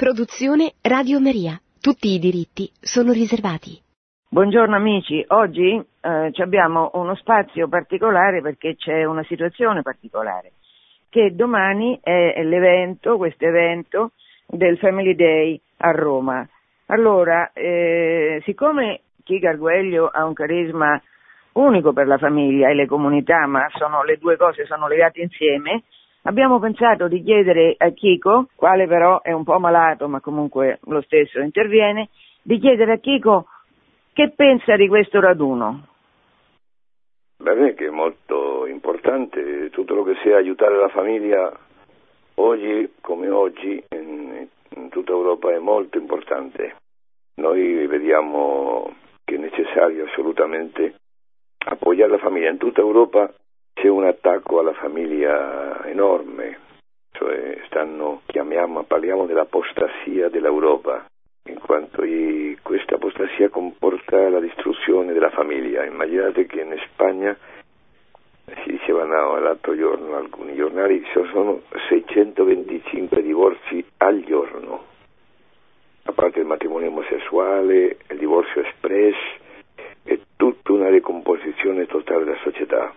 Produzione Radio Maria. Tutti i diritti sono riservati. Buongiorno amici, oggi eh, abbiamo uno spazio particolare perché c'è una situazione particolare, che domani è l'evento, questo evento del Family Day a Roma. Allora, eh, siccome Chica Arguello ha un carisma unico per la famiglia e le comunità, ma le due cose sono legate insieme, Abbiamo pensato di chiedere a Chico, quale però è un po' malato ma comunque lo stesso interviene, di chiedere a Chico che pensa di questo raduno. Bene, che è molto importante tutto lo che sia aiutare la famiglia oggi come oggi in, in tutta Europa è molto importante. Noi vediamo che è necessario assolutamente appoggiare la famiglia in tutta Europa c'è un attacco alla famiglia enorme, cioè stanno, chiamiamo, parliamo dell'apostasia dell'Europa, in quanto questa apostasia comporta la distruzione della famiglia. Immaginate che in Spagna, si diceva no, l'altro giorno, alcuni giornali, ci sono 625 divorzi al giorno, a parte il matrimonio omosessuale, il divorzio espress, è tutta una decomposizione totale della società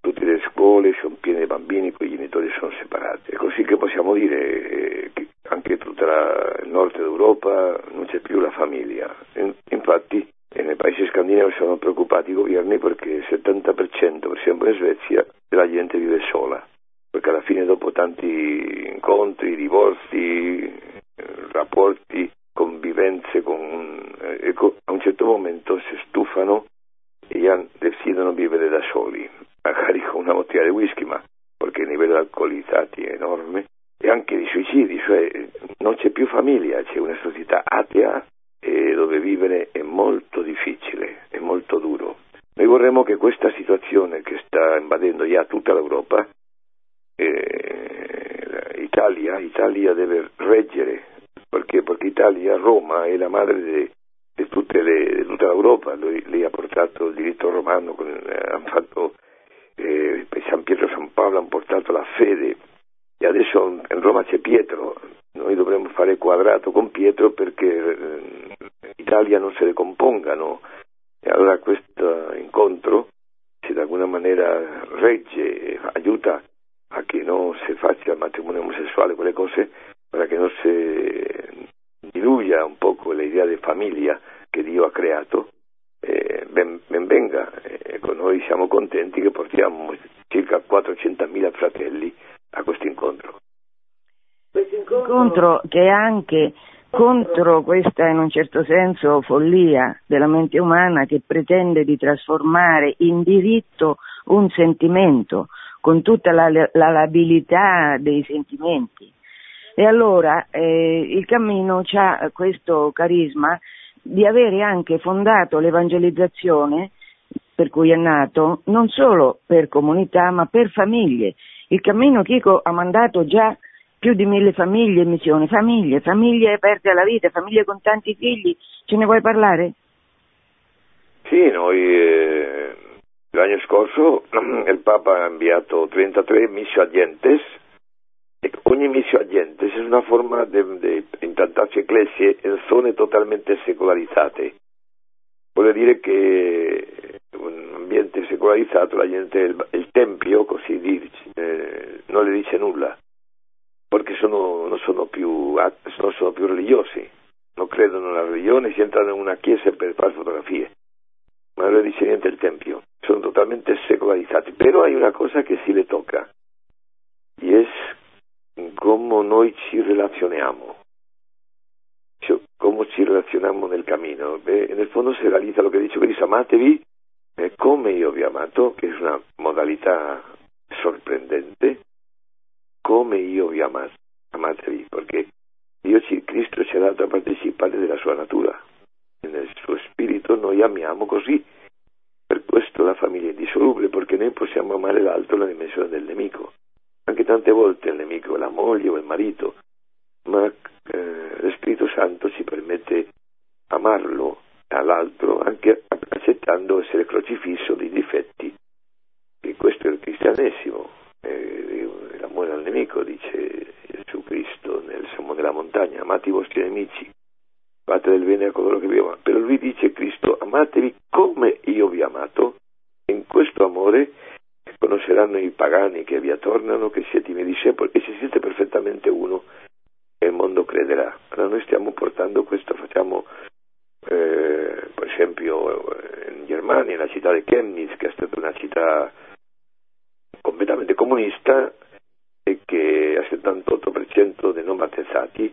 tutte le scuole sono piene di bambini, con i genitori sono separati. È così che possiamo dire eh, che anche tutto il nord d'Europa non c'è più la famiglia. Infatti nei paesi scandinavi sono preoccupati i governi perché il 70% per esempio in Svezia la gente vive sola, perché alla fine dopo tanti incontri, divorzi, eh, rapporti, convivenze, con, eh, ecco, a un certo momento si stufano e decidono vivere da soli bottiglia di whisky, ma perché il livello di alcolizzati è enorme, e anche di suicidi, cioè non c'è più famiglia, c'è una società atea e dove vivere è molto difficile, è molto duro. Noi vorremmo che questa situazione che sta invadendo già tutta l'Europa, eh, Italia, Italia deve reggere, perché? Perché Italia, Roma è la madre di, di, le, tutta l'Europa, Lui, lei ha portato il diritto romano, con, eh, hanno fatto eh, San Pietro e San Paolo hanno portato la fede e adesso in Roma c'è Pietro, noi dovremmo fare quadrato con Pietro perché eh, l'Italia non si decompongano e allora questo incontro se di alguna maniera regge, aiuta a che non si faccia il matrimonio omosessuale, quelle cose, para che non si diluya un poco l'idea di famiglia che Dio ha creato ben, ben, venga. Ecco, noi siamo contenti che portiamo circa 400.000 fratelli a questo incontro. Questo incontro che è anche contro questa in un certo senso follia della mente umana che pretende di trasformare in diritto un sentimento con tutta la, la labilità dei sentimenti. E allora eh, il cammino ha questo carisma di avere anche fondato l'evangelizzazione per cui è nato, non solo per comunità ma per famiglie. Il Cammino Chico ha mandato già più di mille famiglie in missione, famiglie, famiglie aperte alla vita, famiglie con tanti figli. Ce ne vuoi parlare? Sì, noi eh, l'anno scorso il Papa ha inviato 33 missio agentes ogni missio agente è una forma di implantarsi ecclesie in zone totalmente secolarizzate. Vuol dire che un ambiente secolarizzato la gente, il, il tempio, così dice, eh, non le dice nulla, perché sono, non, sono più, non sono più religiosi, non credono nella religione, si entrano in una chiesa per fare fotografie, ma non le dice niente il tempio, sono totalmente secolarizzati. Però hay una cosa che si le tocca, y es come noi ci relazioniamo, cioè, come ci relazioniamo nel cammino. Nel fondo si realizza lo che dice Cristo, amatevi eh, come io vi amato, che è una modalità sorprendente, come io vi amato, amatevi, perché Dio ci, Cristo ci ha dato a partecipare della sua natura, nel suo spirito noi amiamo così. Per questo la famiglia è indissolubile, perché noi possiamo amare l'altro nella dimensione del nemico tante volte il nemico è la moglie o il marito, ma eh, lo Spirito Santo ci permette amarlo all'altro anche accettando essere crocifisso dei difetti. E questo è il cristianesimo, eh, l'amore al nemico, dice Gesù Cristo nel Sermone della montagna, amate i vostri nemici, fate del bene a coloro che vi amano. Però lui dice Cristo, amatevi come io vi ho amato, in questo amore conosceranno i pagani che vi attornano che siete i miei discepoli e se siete perfettamente uno il mondo crederà. Allora noi stiamo portando questo, facciamo eh, per esempio in Germania, nella città di Chemnitz, che è stata una città completamente comunista e che ha il 78% dei non battezzati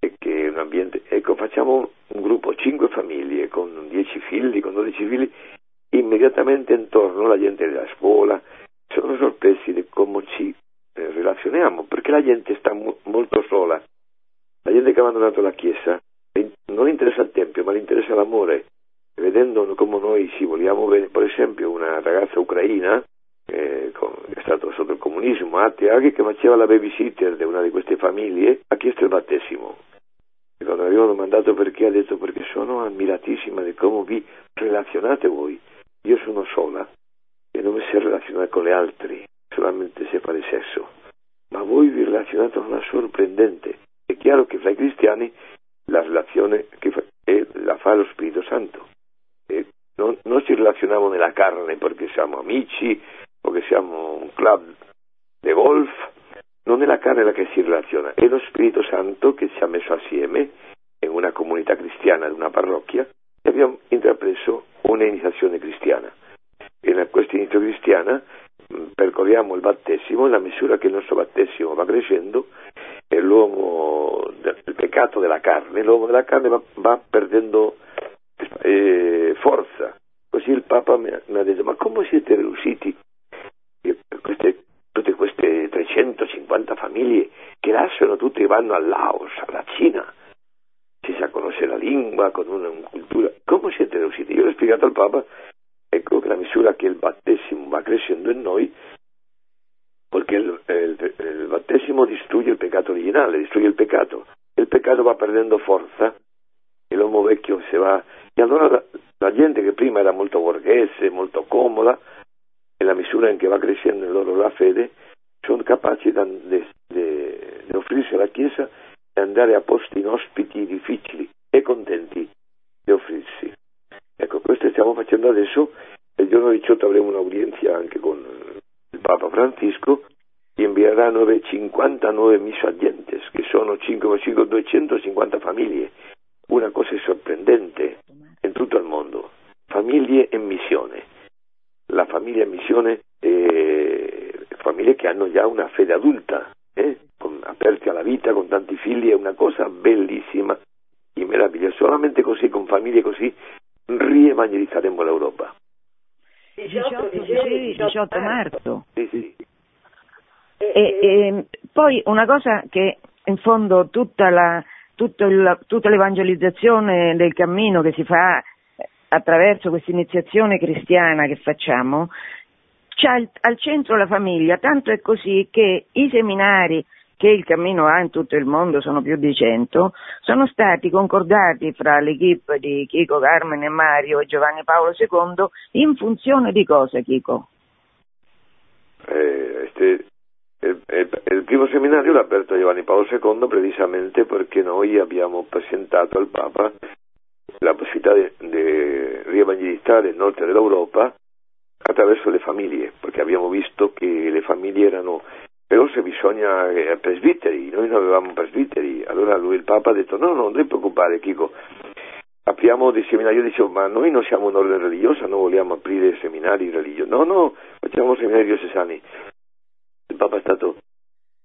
e che è un ambiente, ecco facciamo un gruppo, 5 famiglie con 10 figli, con 12 figli, immediatamente intorno la gente della scuola, sono sorpresi di come ci relazioniamo, perché la gente sta mo- molto sola, la gente che ha abbandonato la Chiesa non interessa il Tempio, ma le interessa l'amore, vedendo come noi ci vogliamo bene, per esempio una ragazza ucraina, che è stata sotto il comunismo, Atia, che faceva la babysitter di una di queste famiglie, ha chiesto il battesimo. E quando avevano domandato perché, ha detto perché sono ammiratissima di come vi relazionate voi. Io sono sola e non si relazionare con le altre, solamente se fare sesso. Ma voi vi relazionate in una sorprendente. È chiaro che fra i cristiani la relazione che fa, è, la fa lo Spirito Santo. E non, non ci relazioniamo nella carne perché siamo amici o che siamo un club di golf, non è la carne la che si relaziona, è lo Spirito Santo che ci ha messo assieme in una comunità cristiana, in una parrocchia, e abbiamo intrapreso un'iniziazione cristiana. In questa iniziazione cristiana percorriamo il battesimo, nella misura che il nostro battesimo va crescendo e l'uomo del peccato della carne, l'uomo della carne va, va perdendo eh, forza. Così il Papa mi, ha detto, ma come siete riusciti? Queste, tutte queste 350 famiglie che lasciano tutti e vanno al Laos, alla Cina, si sa conoscere la lingua, con una cultura, come siete riusciti? Io l'ho spiegato al Papa Ecco che la misura che il battesimo va crescendo in noi, perché il, il, il battesimo distrugge il peccato originale, distrugge il peccato, il peccato va perdendo forza e l'uomo vecchio si va... E allora la, la gente che prima era molto borghese, molto comoda, nella misura in che va crescendo in loro la fede, sono capaci di offrirsi alla Chiesa e andare a posti inospiti difficili e contenti di offrirsi. Ecco, questo stiamo facendo adesso. Il giorno 18 avremo un'audienza anche con il Papa Francisco. Invierà 59 missagentes, che sono 5, 5, 250 famiglie. Una cosa sorprendente in tutto il mondo. Famiglie in missione. La famiglia in missione è famiglie che hanno già una fede adulta, eh? con, aperti alla vita, con tanti figli, una cosa bellissima e meravigliosa. Solamente con famiglie così, rievangelizzeremo l'Europa. 18, 18 marzo. Sì, sì. E, e, poi una cosa che in fondo tutta, la, il, tutta l'evangelizzazione del cammino che si fa attraverso questa iniziazione cristiana che facciamo, c'è al centro la famiglia, tanto è così che i seminari che il cammino ha in tutto il mondo, sono più di 100, sono stati concordati fra l'equipe di Chico, Carmen e Mario e Giovanni Paolo II in funzione di cosa, Chico? Eh, este, il, il, il, primo seminario l'ha aperto Giovanni Paolo II precisamente perché noi abbiamo presentato al Papa la possibilità di rievangelizzare il nord dell'Europa attraverso le famiglie, perché abbiamo visto che le famiglie erano però se bisogna eh, presbiteri, noi non avevamo presbiteri, allora lui il Papa ha detto no, no, non ti preoccupare Chico, apriamo dei seminari, io dicevo ma noi non siamo un ordine religioso, non vogliamo aprire seminari religiosi, no, no, facciamo seminari diocesani. Il Papa è stato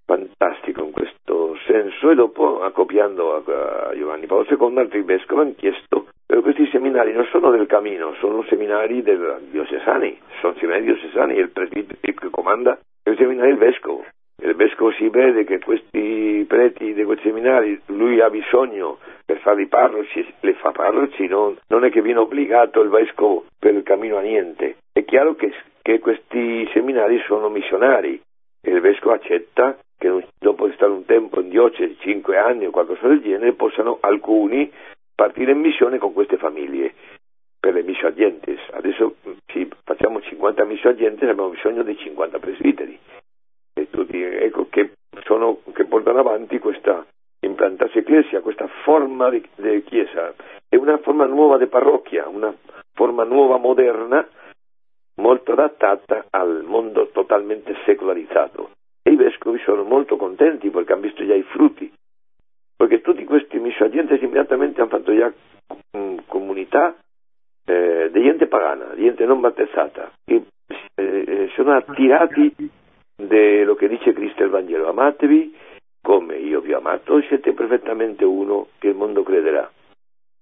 fantastico in questo senso e dopo, accoppiando a, Giovanni Paolo II, altri vescovi hanno chiesto però questi seminari non sono del Camino, sono seminari del diocesani, sono seminari diocesani e il presbitero che comanda il seminario del vescovo. Il vescovo si vede che questi preti di questi seminari lui ha bisogno per farli parroci, le fa parroci, non, non è che viene obbligato il vescovo per il cammino a niente. È chiaro che, che questi seminari sono missionari e il vescovo accetta che dopo stare un tempo in diocesi, cinque anni o qualcosa del genere, possano alcuni partire in missione con queste famiglie per le mission agentes. Adesso sì, facciamo 50 mission agentes e abbiamo bisogno di 50 presbiteri tutti, ecco, che, sono, che, portano avanti questa implantarsi Chiesa, questa forma di, di Chiesa, è una forma nuova di parrocchia, una forma nuova moderna, molto adattata al mondo totalmente secolarizzato. E i vescovi sono molto contenti perché hanno visto già i frutti, perché tutti questi missionatori immediatamente hanno fatto già mh, comunità eh, di gente pagana, di gente non battezzata, che eh, sono attirati da quello che dice Cristo il Vangelo, amatevi come io vi ho amato, siete perfettamente uno che il mondo crederà.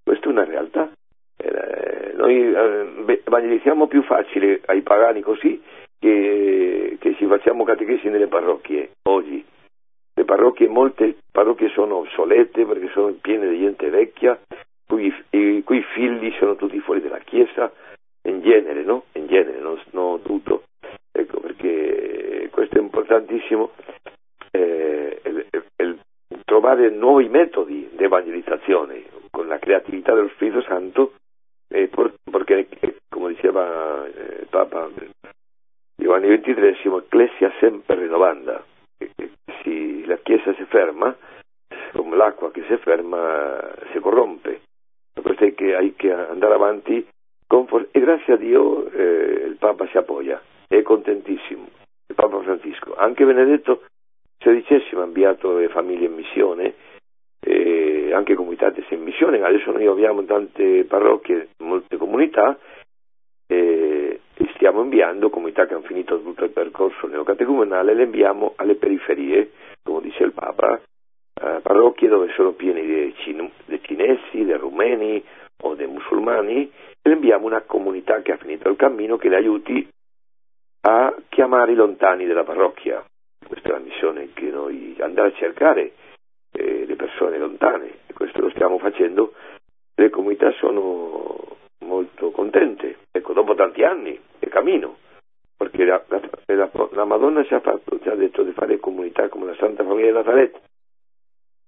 Questa è una realtà. Eh, noi eh, evangelizziamo più facile ai pagani così che, che ci facciamo catechesi nelle parrocchie oggi. Le parrocchie, molte parrocchie sono obsolete perché sono piene di gente vecchia, cui, i cui figli sono tutti fuori dalla Chiesa, in genere, no? In genere, non, non tutto. Ecco, perché questo è importantissimo, eh, il, il, trovare nuovi metodi di evangelizzazione con la creatività dello Spirito Santo, eh, perché, come diceva eh, Papa Giovanni XXIII, Ecclesia sempre rinnovanda. Si, la Chiesa si ferma, come l'acqua che si ferma si corrompe. Questo è che hai che andare avanti for- e grazie a Dio eh, il Papa si appoggia, è contentissimo, il Papa Francisco. Anche Benedetto XVI ha inviato le famiglie in missione, eh, anche comunità in missione, adesso noi abbiamo tante parrocchie, molte comunità, eh, e stiamo inviando comunità che hanno finito tutto il percorso neocatecumenale, le inviamo alle periferie, come dice il Papa, eh, parrocchie dove sono pieni dei cinesi, dei rumeni o dei musulmani, e inviamo una comunità che ha finito il cammino che le aiuti a chiamare i lontani della parrocchia. Questa è la missione che noi andare a cercare eh, le persone lontane e questo lo stiamo facendo. Le comunità sono molto contente, ecco, dopo tanti anni di cammino, perché la, la, la Madonna ci ha, fatto, ci ha detto di fare comunità come la Santa Famiglia di Nazaret,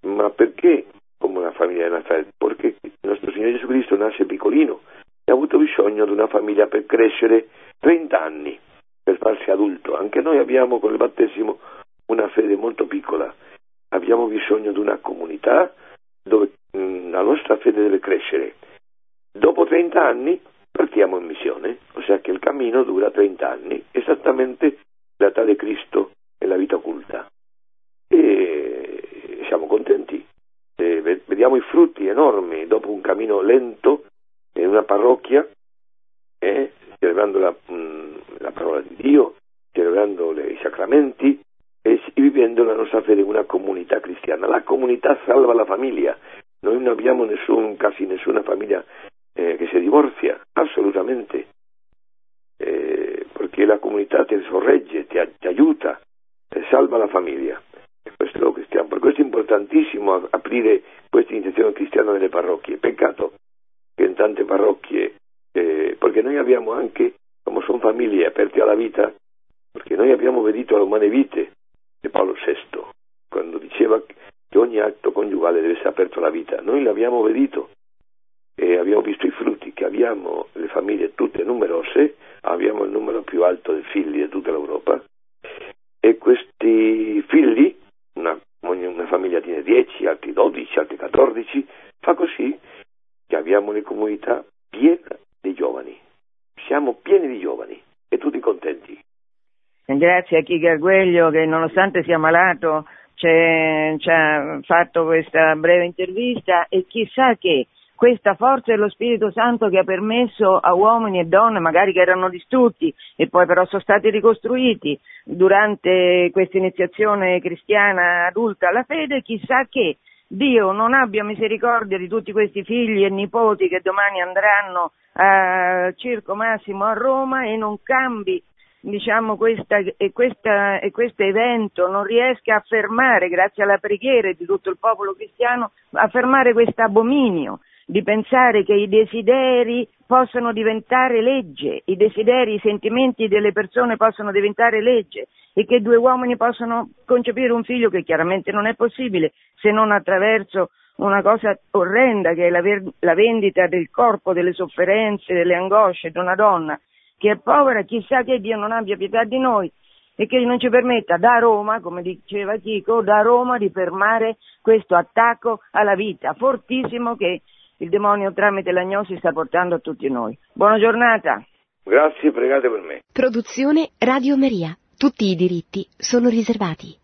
ma perché come una famiglia di Nazaret? Perché il nostro Signore Gesù Cristo nasce piccolino e ha avuto bisogno di una famiglia per crescere 30 anni, per farsi adulto. Anche noi abbiamo con il battesimo una fede molto piccola, abbiamo bisogno di una comunità dove mh, la nostra fede deve crescere. Dopo 30 anni partiamo in missione, ossia che il cammino dura 30 anni, esattamente l'età di Cristo e la vita occulta. E siamo contenti, e vediamo i frutti enormi dopo un cammino lento in una parrocchia, eh, celebrando la, mh, la, parola di Dio, celebrando le, i sacramenti e vivendo la nostra fede in una comunità cristiana. La comunità salva la famiglia. Noi non abbiamo nessun, quasi nessuna famiglia eh, che si divorzia, assolutamente, eh, perché la comunità ti sorregge, ti, ti aiuta, ti salva la famiglia. Stiamo. Per questo è importantissimo aprire questa iniziazione cristiana nelle parrocchie. Peccato che in tante parrocchie, eh, perché noi abbiamo anche, come sono famiglie aperte alla vita, perché noi abbiamo vedito le umane vite di Paolo VI, quando diceva che ogni atto coniugale deve essere aperto alla vita. Noi l'abbiamo vedito e abbiamo visto i frutti che abbiamo le famiglie tutte numerose, abbiamo il numero più alto di figli di tutta l'Europa e questi figli, una, una famiglia tiene 10, altri 12, altri 14, fa così che abbiamo le comunità piene di giovani, siamo pieni di giovani e tutti contenti. Grazie a Chi Gargueglio che nonostante sia malato ci ha fatto questa breve intervista e chissà che questa forza dello Spirito Santo che ha permesso a uomini e donne, magari che erano distrutti e poi però sono stati ricostruiti durante questa iniziazione cristiana adulta alla fede, chissà che Dio non abbia misericordia di tutti questi figli e nipoti che domani andranno a Circo Massimo a Roma e non cambi diciamo, questa, e, questa, e questo evento non riesca a fermare, grazie alla preghiera di tutto il popolo cristiano, a fermare questo abominio di pensare che i desideri possano diventare legge, i desideri, i sentimenti delle persone possono diventare legge e che due uomini possono concepire un figlio che chiaramente non è possibile se non attraverso una cosa orrenda che è la, ver- la vendita del corpo, delle sofferenze, delle angosce di una donna che è povera, chissà che Dio non abbia pietà di noi e che non ci permetta da Roma, come diceva Chico, da Roma di fermare questo attacco alla vita fortissimo che il demonio tramite l'agnosi sta portando a tutti noi. Buona giornata. Grazie, pregate per me. Produzione Radio Maria. Tutti i diritti sono riservati.